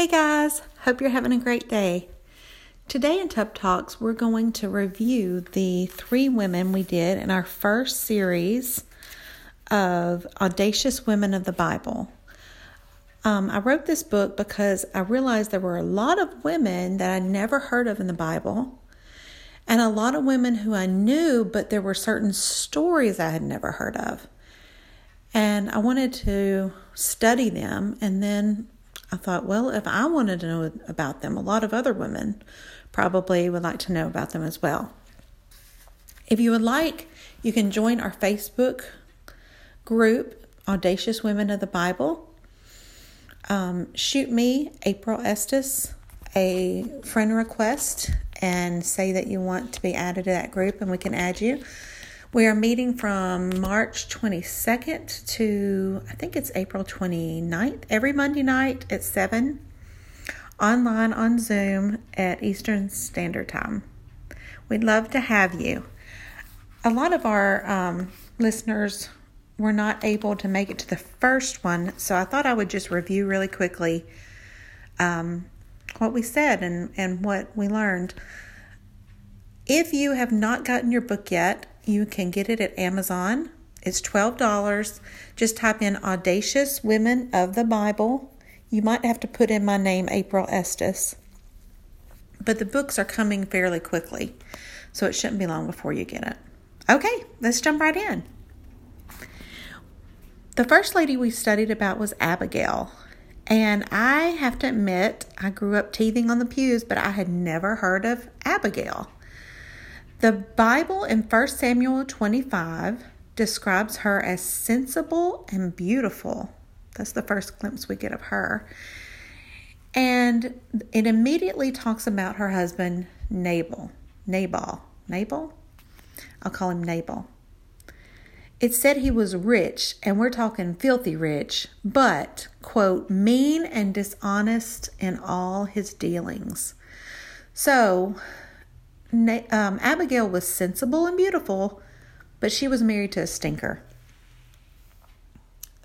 Hey guys, hope you're having a great day. Today in Tub Talks, we're going to review the three women we did in our first series of Audacious Women of the Bible. Um, I wrote this book because I realized there were a lot of women that I never heard of in the Bible, and a lot of women who I knew, but there were certain stories I had never heard of. And I wanted to study them and then I thought, well, if I wanted to know about them, a lot of other women probably would like to know about them as well. If you would like, you can join our Facebook group, Audacious Women of the Bible. Um, shoot me, April Estes, a friend request and say that you want to be added to that group, and we can add you. We are meeting from March 22nd to I think it's April 29th, every Monday night at 7 online on Zoom at Eastern Standard Time. We'd love to have you. A lot of our um, listeners were not able to make it to the first one, so I thought I would just review really quickly um, what we said and, and what we learned. If you have not gotten your book yet, you can get it at Amazon. It's $12. Just type in Audacious Women of the Bible. You might have to put in my name, April Estes. But the books are coming fairly quickly, so it shouldn't be long before you get it. Okay, let's jump right in. The first lady we studied about was Abigail. And I have to admit, I grew up teething on the pews, but I had never heard of Abigail. The Bible in 1 Samuel 25 describes her as sensible and beautiful. That's the first glimpse we get of her. And it immediately talks about her husband, Nabal. Nabal. Nabal? I'll call him Nabal. It said he was rich, and we're talking filthy rich, but, quote, mean and dishonest in all his dealings. So, um, Abigail was sensible and beautiful, but she was married to a stinker.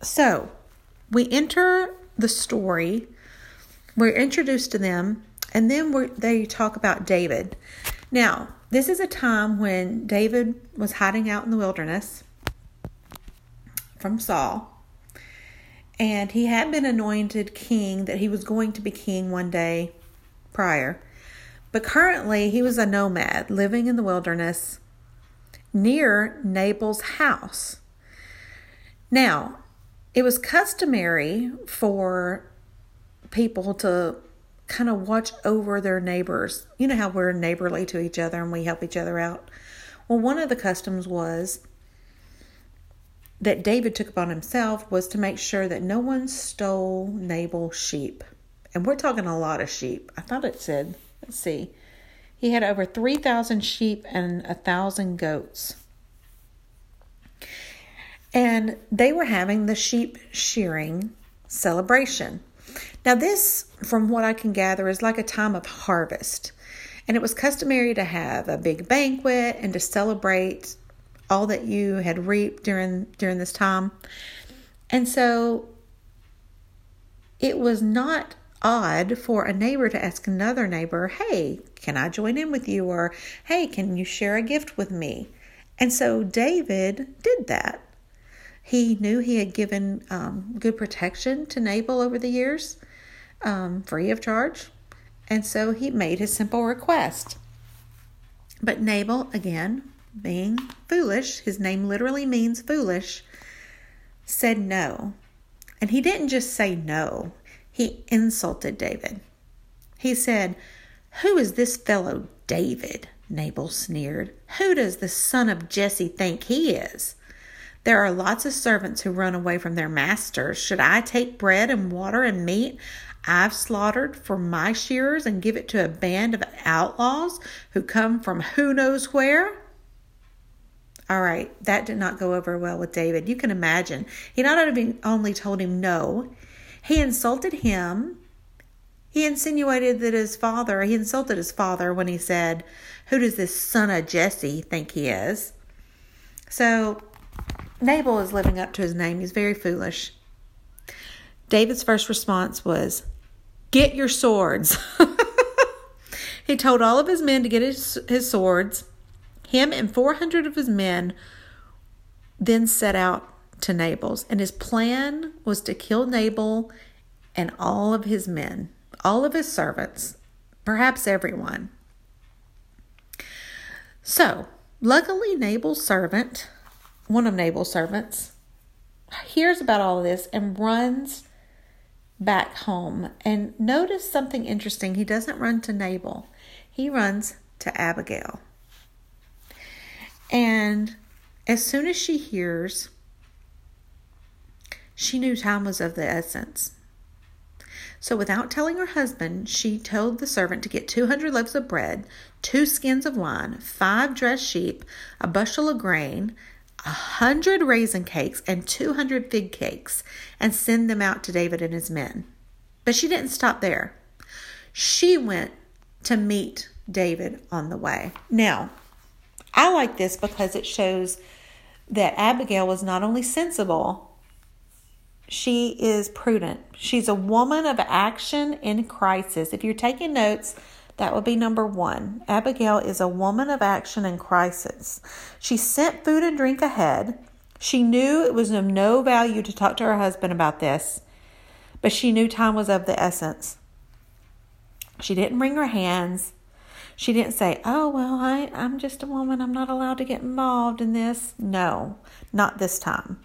So we enter the story, we're introduced to them, and then they talk about David. Now, this is a time when David was hiding out in the wilderness from Saul. And he had been anointed king, that he was going to be king one day prior. But currently, he was a nomad living in the wilderness near Nabal's house. Now, it was customary for people to kind of watch over their neighbors. You know how we're neighborly to each other and we help each other out? Well, one of the customs was that David took upon himself was to make sure that no one stole Nabal's sheep. And we're talking a lot of sheep. I thought it said Let's see. He had over 3,000 sheep and a 1,000 goats. And they were having the sheep shearing celebration. Now, this, from what I can gather, is like a time of harvest. And it was customary to have a big banquet and to celebrate all that you had reaped during during this time. And so it was not odd for a neighbor to ask another neighbor, Hey, can I join in with you? Or, Hey, can you share a gift with me? And so David did that. He knew he had given um, good protection to Nabal over the years, um, free of charge. And so he made his simple request. But Nabal, again, being foolish, his name literally means foolish, said no. And he didn't just say no, he insulted David. He said, Who is this fellow David? Nabal sneered. Who does the son of Jesse think he is? There are lots of servants who run away from their masters. Should I take bread and water and meat I've slaughtered for my shearers and give it to a band of outlaws who come from who knows where? All right, that did not go over well with David. You can imagine. He not only told him no, he insulted him. He insinuated that his father, he insulted his father when he said, Who does this son of Jesse think he is? So Nabal is living up to his name. He's very foolish. David's first response was, Get your swords. he told all of his men to get his, his swords. Him and 400 of his men then set out to Nabal's, and his plan was to kill Nabal and all of his men, all of his servants, perhaps everyone. So, luckily, Nabal's servant, one of Nabal's servants, hears about all this and runs back home. And notice something interesting. He doesn't run to Nabal, he runs to Abigail. And as soon as she hears, she knew time was of the essence. So, without telling her husband, she told the servant to get 200 loaves of bread, two skins of wine, five dressed sheep, a bushel of grain, a hundred raisin cakes, and 200 fig cakes, and send them out to David and his men. But she didn't stop there. She went to meet David on the way. Now, I like this because it shows that Abigail was not only sensible, she is prudent. She's a woman of action in crisis. If you're taking notes, that would be number one. Abigail is a woman of action in crisis. She sent food and drink ahead. She knew it was of no value to talk to her husband about this, but she knew time was of the essence. She didn't wring her hands. She didn't say, Oh, well, I, I'm just a woman. I'm not allowed to get involved in this. No, not this time.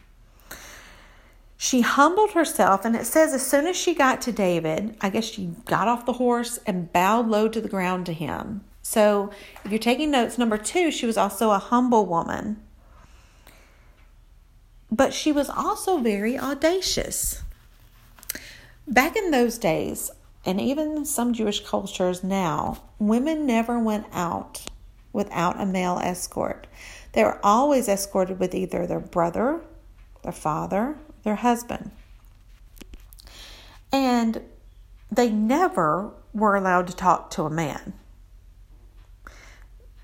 She humbled herself, and it says as soon as she got to David, I guess she got off the horse and bowed low to the ground to him. So, if you're taking notes, number two, she was also a humble woman. But she was also very audacious. Back in those days, and even some Jewish cultures now, women never went out without a male escort. They were always escorted with either their brother, their father, their husband. And they never were allowed to talk to a man.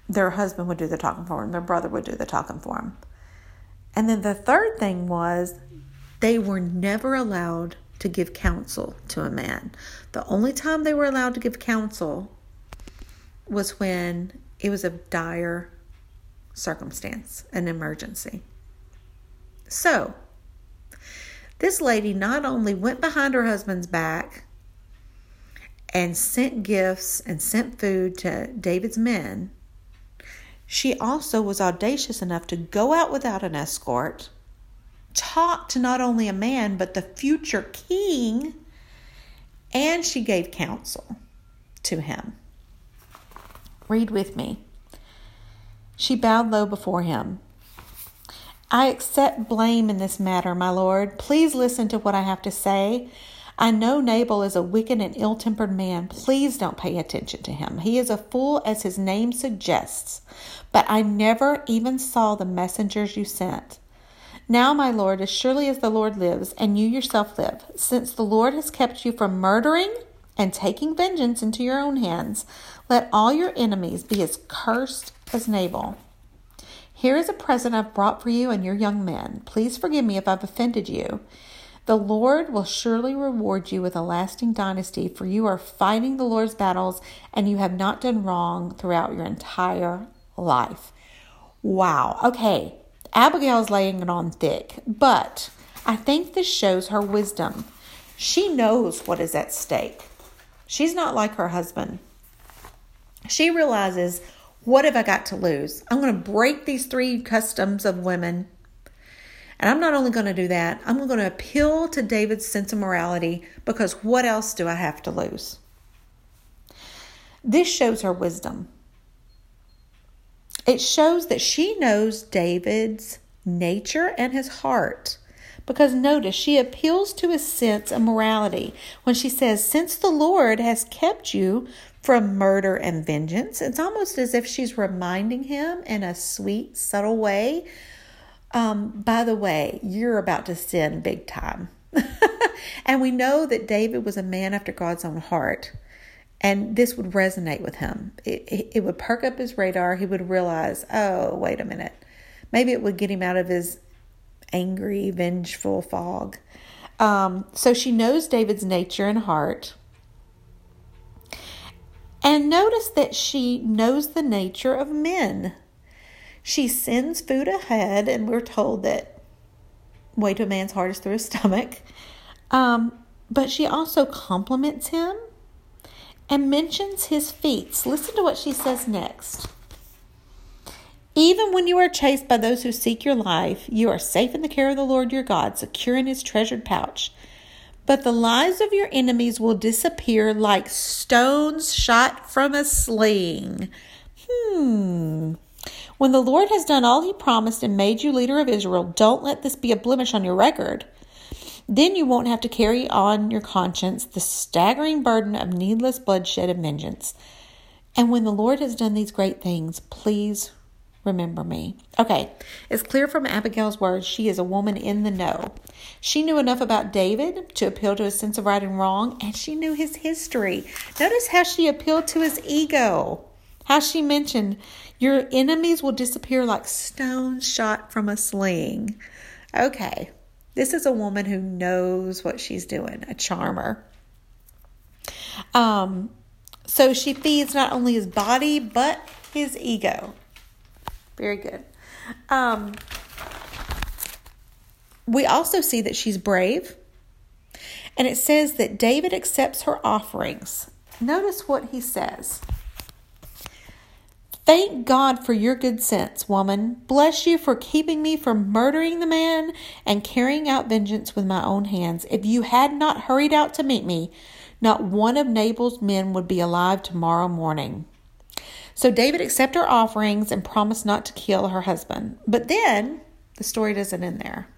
Their husband would do the talking for them, their brother would do the talking for them. And then the third thing was they were never allowed to give counsel to a man. The only time they were allowed to give counsel was when it was a dire circumstance, an emergency. So, this lady not only went behind her husband's back and sent gifts and sent food to David's men, she also was audacious enough to go out without an escort, talk to not only a man, but the future king, and she gave counsel to him. Read with me. She bowed low before him. I accept blame in this matter, my lord. Please listen to what I have to say. I know Nabal is a wicked and ill tempered man. Please don't pay attention to him. He is a fool, as his name suggests. But I never even saw the messengers you sent. Now, my lord, as surely as the Lord lives, and you yourself live, since the Lord has kept you from murdering and taking vengeance into your own hands, let all your enemies be as cursed as Nabal. Here is a present I've brought for you and your young men. Please forgive me if I've offended you. The Lord will surely reward you with a lasting dynasty, for you are fighting the Lord's battles and you have not done wrong throughout your entire life. Wow. Okay. Abigail's laying it on thick, but I think this shows her wisdom. She knows what is at stake. She's not like her husband. She realizes what have I got to lose? I'm going to break these three customs of women. And I'm not only going to do that, I'm going to appeal to David's sense of morality because what else do I have to lose? This shows her wisdom. It shows that she knows David's nature and his heart. Because notice, she appeals to his sense of morality when she says, Since the Lord has kept you from murder and vengeance. It's almost as if she's reminding him in a sweet, subtle way um, by the way, you're about to sin big time. and we know that David was a man after God's own heart. And this would resonate with him. It, it would perk up his radar. He would realize, oh, wait a minute. Maybe it would get him out of his angry, vengeful fog. Um, so she knows David's nature and heart. And notice that she knows the nature of men. She sends food ahead, and we're told that way to a man's heart is through his stomach. Um, but she also compliments him and mentions his feats. Listen to what she says next. Even when you are chased by those who seek your life, you are safe in the care of the Lord your God, secure in his treasured pouch. But the lives of your enemies will disappear like stones shot from a sling. Hmm. When the Lord has done all he promised and made you leader of Israel, don't let this be a blemish on your record. Then you won't have to carry on your conscience the staggering burden of needless bloodshed and vengeance. And when the Lord has done these great things, please remember me. Okay, it's clear from Abigail's words she is a woman in the know. She knew enough about David to appeal to his sense of right and wrong, and she knew his history. Notice how she appealed to his ego. How she mentioned, Your enemies will disappear like stones shot from a sling. Okay, this is a woman who knows what she's doing, a charmer. Um, so she feeds not only his body, but his ego. Very good. Um, we also see that she's brave. And it says that David accepts her offerings. Notice what he says. Thank God for your good sense, woman. Bless you for keeping me from murdering the man and carrying out vengeance with my own hands. If you had not hurried out to meet me, not one of Nabal's men would be alive tomorrow morning. So David accepted her offerings and promised not to kill her husband. But then the story doesn't end there.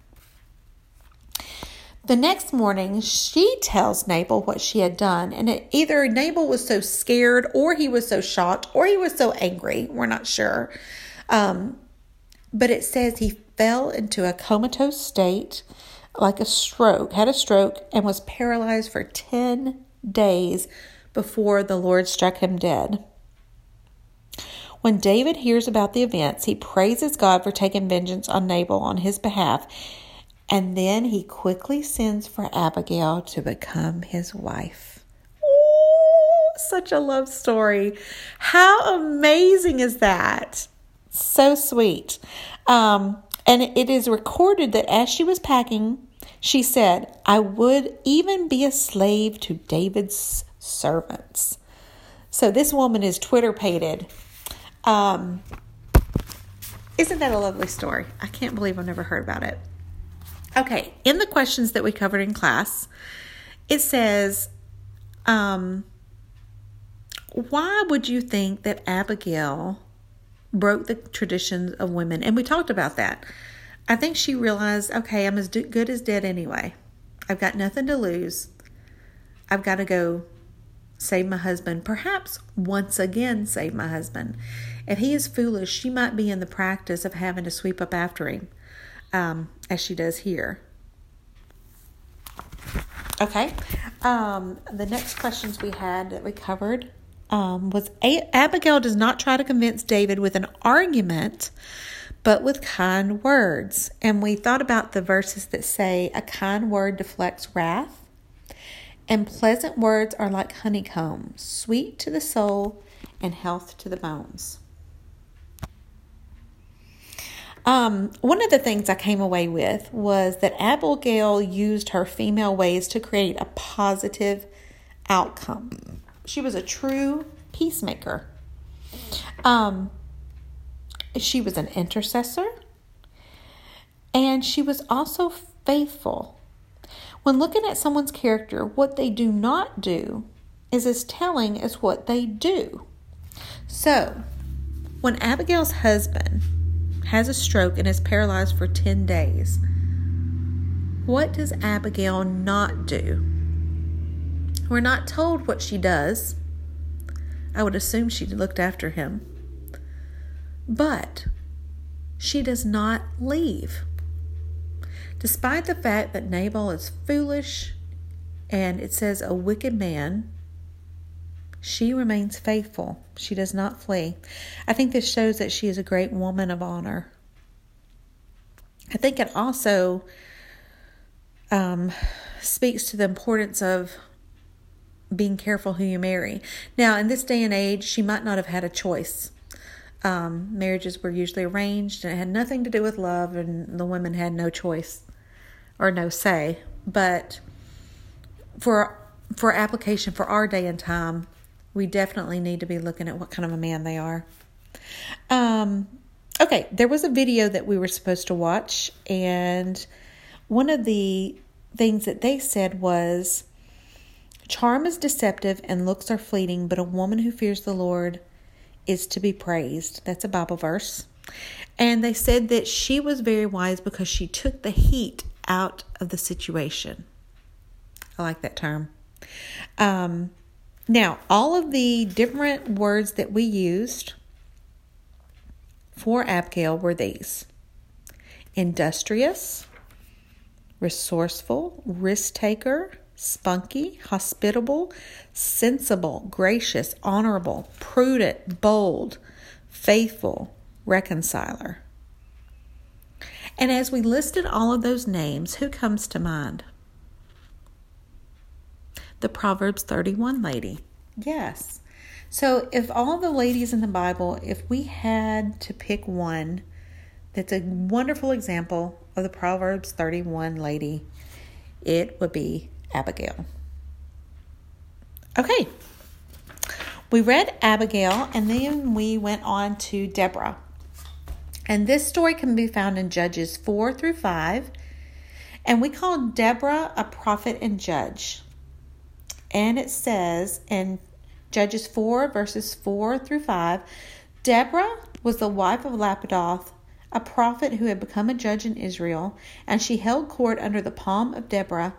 The next morning, she tells Nabal what she had done, and it, either Nabal was so scared, or he was so shocked, or he was so angry. We're not sure. Um, but it says he fell into a comatose state, like a stroke, had a stroke, and was paralyzed for 10 days before the Lord struck him dead. When David hears about the events, he praises God for taking vengeance on Nabal on his behalf, and then he quickly sends for Abigail to become his wife. Ooh, such a love story. How amazing is that? So sweet. Um, and it is recorded that as she was packing, she said, I would even be a slave to David's servants. So this woman is Twitter pated um, isn't that a lovely story? I can't believe I've never heard about it. Okay, in the questions that we covered in class, it says, um, why would you think that Abigail broke the traditions of women? And we talked about that. I think she realized, okay, I'm as good as dead anyway. I've got nothing to lose. I've got to go save my husband, perhaps once again save my husband. If he is foolish, she might be in the practice of having to sweep up after him, um, as she does here. Okay. Um, the next questions we had that we covered um, was A- Abigail does not try to convince David with an argument, but with kind words. And we thought about the verses that say, A kind word deflects wrath and pleasant words are like honeycomb, sweet to the soul and health to the bones. Um, one of the things I came away with was that Abigail used her female ways to create a positive outcome. She was a true peacemaker. Um, she was an intercessor, and she was also faithful when looking at someone's character, what they do not do is as telling as what they do. So, when Abigail's husband has a stroke and is paralyzed for 10 days, what does Abigail not do? We're not told what she does. I would assume she looked after him. But she does not leave. Despite the fact that Nabal is foolish and it says a wicked man, she remains faithful. She does not flee. I think this shows that she is a great woman of honor. I think it also um, speaks to the importance of being careful who you marry. Now, in this day and age, she might not have had a choice. Um, marriages were usually arranged and it had nothing to do with love, and the women had no choice or no say. But for for application for our day and time, we definitely need to be looking at what kind of a man they are. Um, okay, there was a video that we were supposed to watch, and one of the things that they said was charm is deceptive and looks are fleeting, but a woman who fears the Lord is to be praised. That's a Bible verse. And they said that she was very wise because she took the heat out of the situation. I like that term. Um, now, all of the different words that we used for Abigail were these industrious, resourceful, risk taker, spunky, hospitable, sensible, gracious, honorable, prudent, bold, faithful, reconciler. And as we listed all of those names, who comes to mind? The Proverbs 31 lady. Yes. So, if all the ladies in the Bible, if we had to pick one that's a wonderful example of the Proverbs 31 lady, it would be Abigail. Okay. We read Abigail and then we went on to Deborah. And this story can be found in Judges 4 through 5. And we call Deborah a prophet and judge. And it says in Judges 4, verses 4 through 5 Deborah was the wife of Lapidoth, a prophet who had become a judge in Israel, and she held court under the palm of Deborah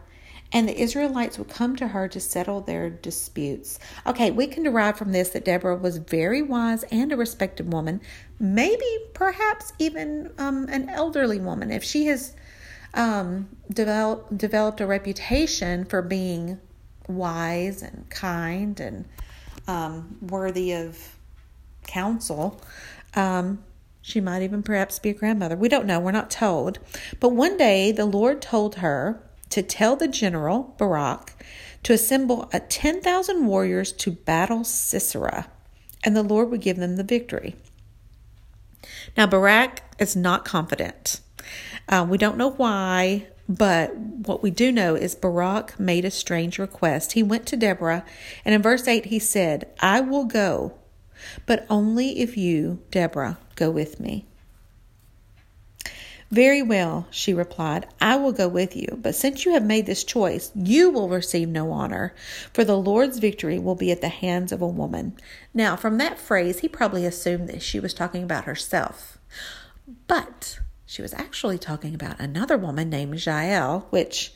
and the Israelites would come to her to settle their disputes. Okay, we can derive from this that Deborah was very wise and a respected woman, maybe perhaps even um, an elderly woman. If she has um, develop, developed a reputation for being wise and kind and um, worthy of counsel, um, she might even perhaps be a grandmother. We don't know, we're not told. But one day the Lord told her to tell the general, Barak, to assemble a 10,000 warriors to battle Sisera, and the Lord would give them the victory. Now, Barak is not confident. Uh, we don't know why, but what we do know is Barak made a strange request. He went to Deborah, and in verse 8 he said, I will go, but only if you, Deborah, go with me. Very well, she replied, I will go with you, but since you have made this choice, you will receive no honor, for the Lord's victory will be at the hands of a woman. Now, from that phrase, he probably assumed that she was talking about herself. But she was actually talking about another woman named Jael, which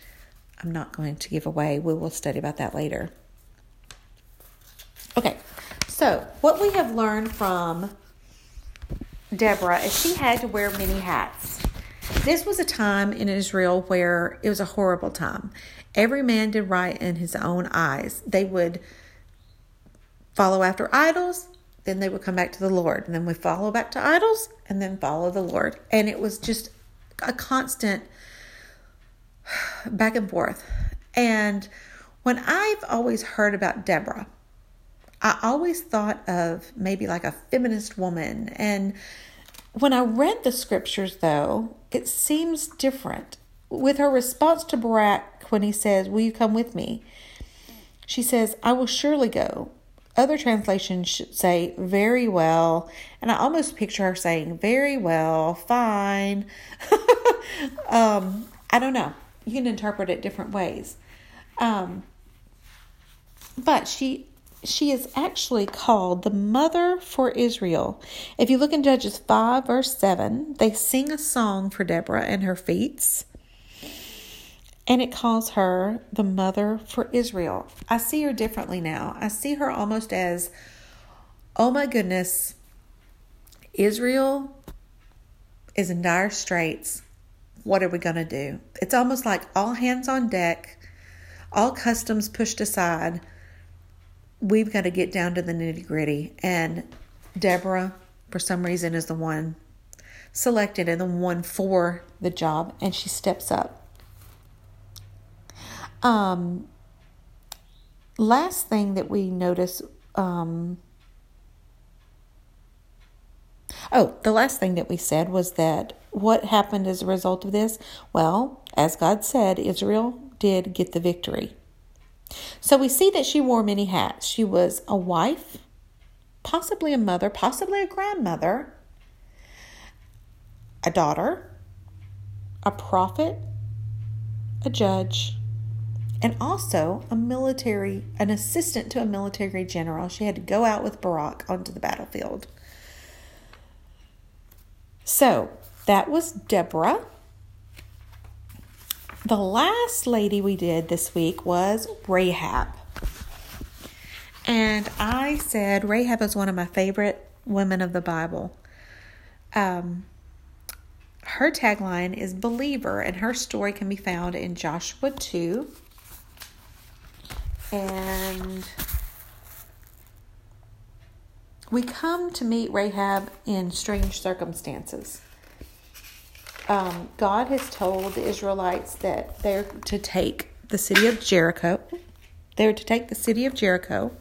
I'm not going to give away. We will study about that later. Okay, so what we have learned from Deborah is she had to wear many hats. This was a time in Israel where it was a horrible time. Every man did right in his own eyes. They would follow after idols, then they would come back to the Lord. And then we follow back to idols and then follow the Lord. And it was just a constant back and forth. And when I've always heard about Deborah, I always thought of maybe like a feminist woman and when I read the scriptures, though, it seems different. With her response to Barak when he says, Will you come with me? She says, I will surely go. Other translations should say, Very well. And I almost picture her saying, Very well, fine. um, I don't know. You can interpret it different ways. Um, but she she is actually called the mother for Israel. If you look in Judges 5, verse 7, they sing a song for Deborah and her feats, and it calls her the mother for Israel. I see her differently now. I see her almost as, oh my goodness, Israel is in dire straits. What are we going to do? It's almost like all hands on deck, all customs pushed aside we've got to get down to the nitty gritty. And Deborah, for some reason, is the one selected and the one for the job, and she steps up. Um, last thing that we notice um, oh the last thing that we said was that what happened as a result of this? Well as god said israel did get the victory. So we see that she wore many hats. She was a wife possibly a mother possibly a grandmother a daughter a prophet a judge and also a military, an assistant to a military general. She had to go out with Barak onto the battlefield. So that was Deborah. The last lady we did this week was Rahab. And I said Rahab is one of my favorite women of the Bible. Um, her tagline is believer, and her story can be found in Joshua 2 and we come to meet Rahab in strange circumstances. Um, God has told the Israelites that they're to take the city of Jericho. They're to take the city of Jericho.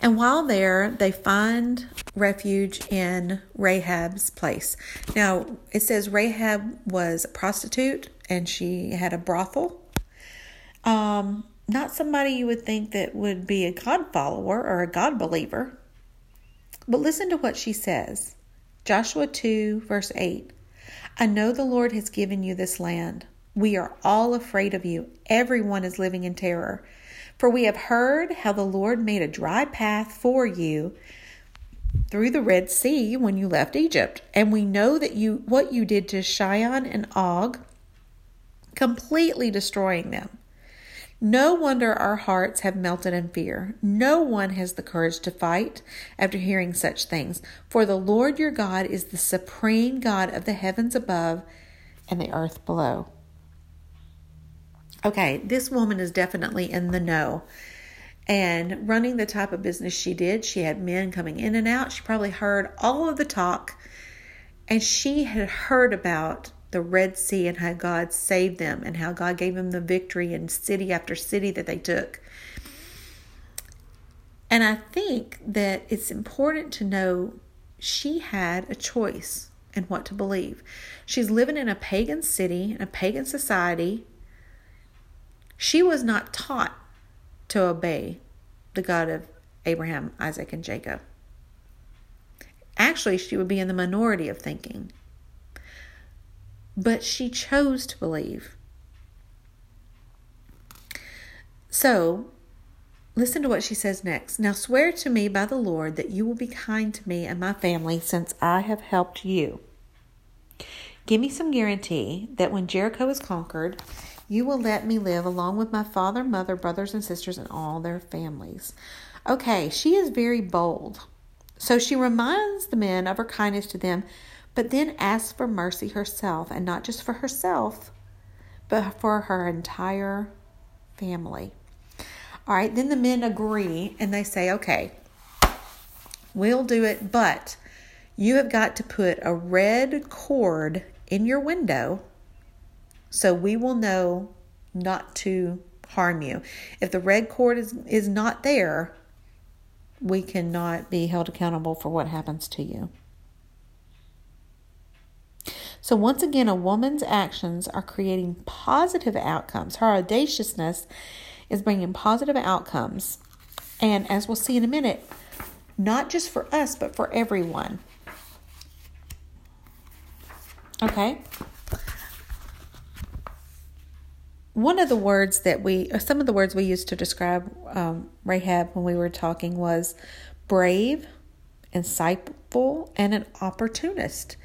And while there, they find refuge in Rahab's place. Now, it says Rahab was a prostitute and she had a brothel. Um, not somebody you would think that would be a God follower or a God believer. But listen to what she says Joshua 2, verse 8. I know the Lord has given you this land. We are all afraid of you. Everyone is living in terror. For we have heard how the Lord made a dry path for you through the Red Sea when you left Egypt. And we know that you what you did to Sihon and Og, completely destroying them. No wonder our hearts have melted in fear. No one has the courage to fight after hearing such things. For the Lord your God is the supreme God of the heavens above and the earth below. Okay, this woman is definitely in the know. And running the type of business she did, she had men coming in and out. She probably heard all of the talk. And she had heard about the Red Sea and how God saved them and how God gave them the victory in city after city that they took. And I think that it's important to know she had a choice in what to believe. She's living in a pagan city, in a pagan society. She was not taught to obey the God of Abraham, Isaac, and Jacob. Actually, she would be in the minority of thinking but she chose to believe. So, listen to what she says next. Now, swear to me by the Lord that you will be kind to me and my family since I have helped you. Give me some guarantee that when Jericho is conquered, you will let me live along with my father, mother, brothers, and sisters, and all their families. Okay, she is very bold. So she reminds the men of her kindness to them but then ask for mercy herself, and not just for herself, but for her entire family. All right, then the men agree and they say, okay, we'll do it, but you have got to put a red cord in your window so we will know not to harm you. If the red cord is, is not there, we cannot be held accountable for what happens to you. So, once again, a woman's actions are creating positive outcomes. Her audaciousness is bringing positive outcomes. And as we'll see in a minute, not just for us, but for everyone. Okay? One of the words that we, some of the words we used to describe um, Rahab when we were talking was brave, insightful, and an opportunist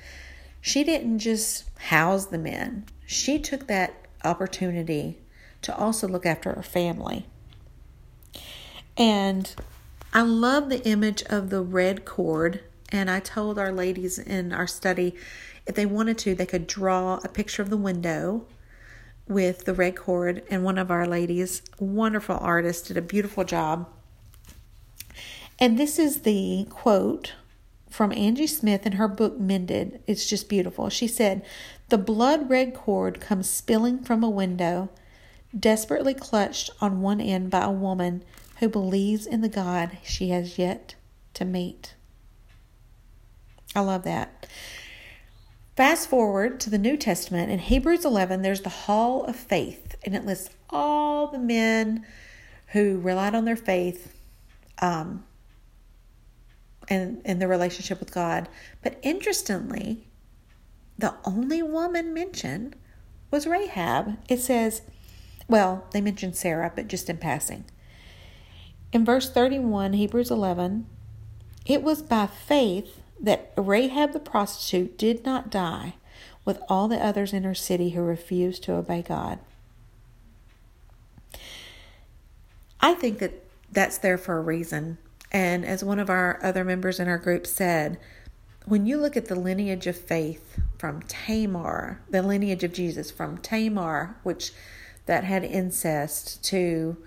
she didn't just house the men, she took that opportunity to also look after her family. And I love the image of the red cord. And I told our ladies in our study if they wanted to, they could draw a picture of the window with the red cord. And one of our ladies, wonderful artist, did a beautiful job. And this is the quote from Angie Smith in her book Mended. It's just beautiful. She said, The blood red cord comes spilling from a window, desperately clutched on one end by a woman who believes in the God she has yet to meet. I love that. Fast forward to the New Testament in Hebrews 11, there's the Hall of Faith, and it lists all the men who relied on their faith um, and, in the relationship with God. But interestingly, the only woman mentioned was Rahab. It says, well, they mentioned Sarah, but just in passing. In verse 31, Hebrews 11, it was by faith that Rahab the prostitute did not die with all the others in her city who refused to obey God. I think that that's there for a reason. And as one of our other members in our group said, when you look at the lineage of faith from Tamar, the lineage of Jesus from Tamar, which that had incest to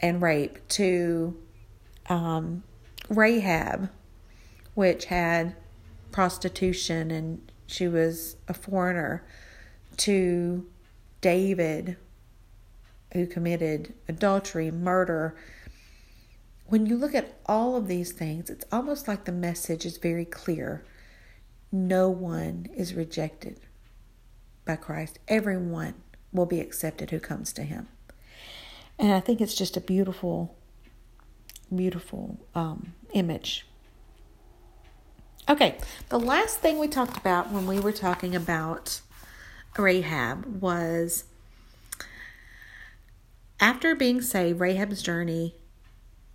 and rape, to um, Rahab, which had prostitution and she was a foreigner, to David, who committed adultery, murder. When you look at all of these things, it's almost like the message is very clear. No one is rejected by Christ. Everyone will be accepted who comes to Him. And I think it's just a beautiful, beautiful um, image. Okay, the last thing we talked about when we were talking about Rahab was after being saved, Rahab's journey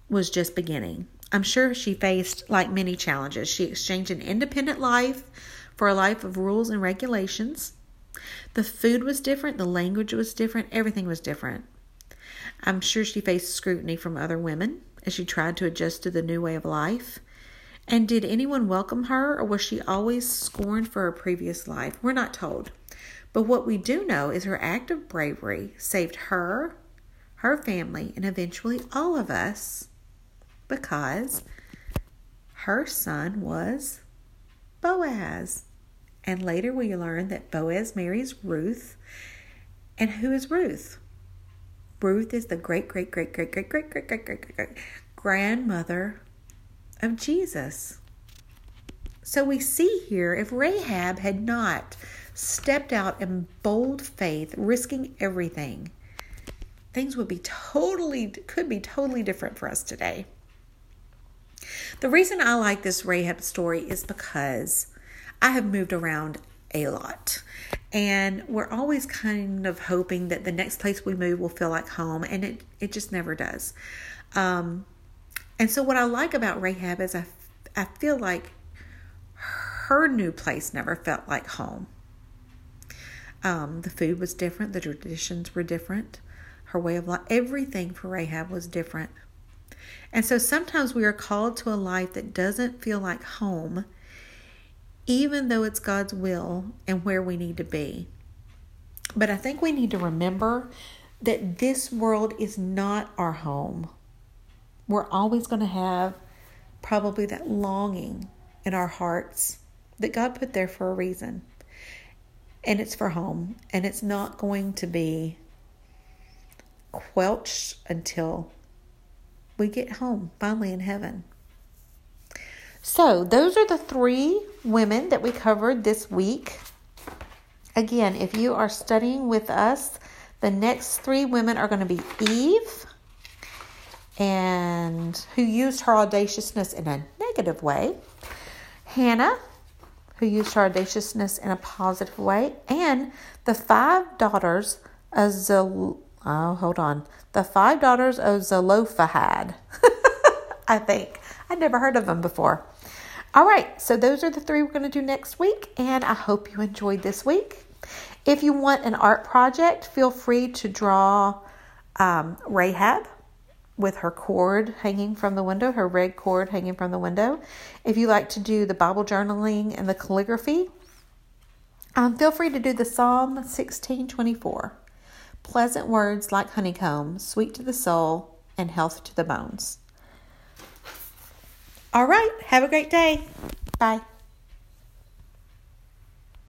was just beginning. I'm sure she faced like many challenges. She exchanged an independent life for a life of rules and regulations. The food was different, the language was different, everything was different. I'm sure she faced scrutiny from other women as she tried to adjust to the new way of life. And did anyone welcome her, or was she always scorned for her previous life? We're not told. But what we do know is her act of bravery saved her, her family, and eventually all of us because her son was Boaz. And later we learn that Boaz marries Ruth. And who is Ruth? Ruth is the great, great, great, great, great, great, great, great, great, great grandmother of Jesus. So we see here if Rahab had not stepped out in bold faith, risking everything, things would be totally, could be totally different for us today. The reason I like this Rahab story is because I have moved around a lot. And we're always kind of hoping that the next place we move will feel like home, and it, it just never does. Um, and so, what I like about Rahab is I, I feel like her new place never felt like home. Um, the food was different, the traditions were different, her way of life, everything for Rahab was different. And so sometimes we are called to a life that doesn't feel like home, even though it's God's will and where we need to be. But I think we need to remember that this world is not our home. We're always going to have probably that longing in our hearts that God put there for a reason. And it's for home. And it's not going to be quelched until we get home finally in heaven. So, those are the three women that we covered this week. Again, if you are studying with us, the next three women are going to be Eve, and who used her audaciousness in a negative way, Hannah, who used her audaciousness in a positive way, and the five daughters of Zal- oh, hold on, the five daughters of Zelophehad. I think I'd never heard of them before. All right, so those are the three we're going to do next week, and I hope you enjoyed this week. If you want an art project, feel free to draw um, Rahab with her cord hanging from the window, her red cord hanging from the window. If you like to do the Bible journaling and the calligraphy, um, feel free to do the Psalm 1624. Pleasant words like honeycomb, sweet to the soul and health to the bones. All right, have a great day. Bye.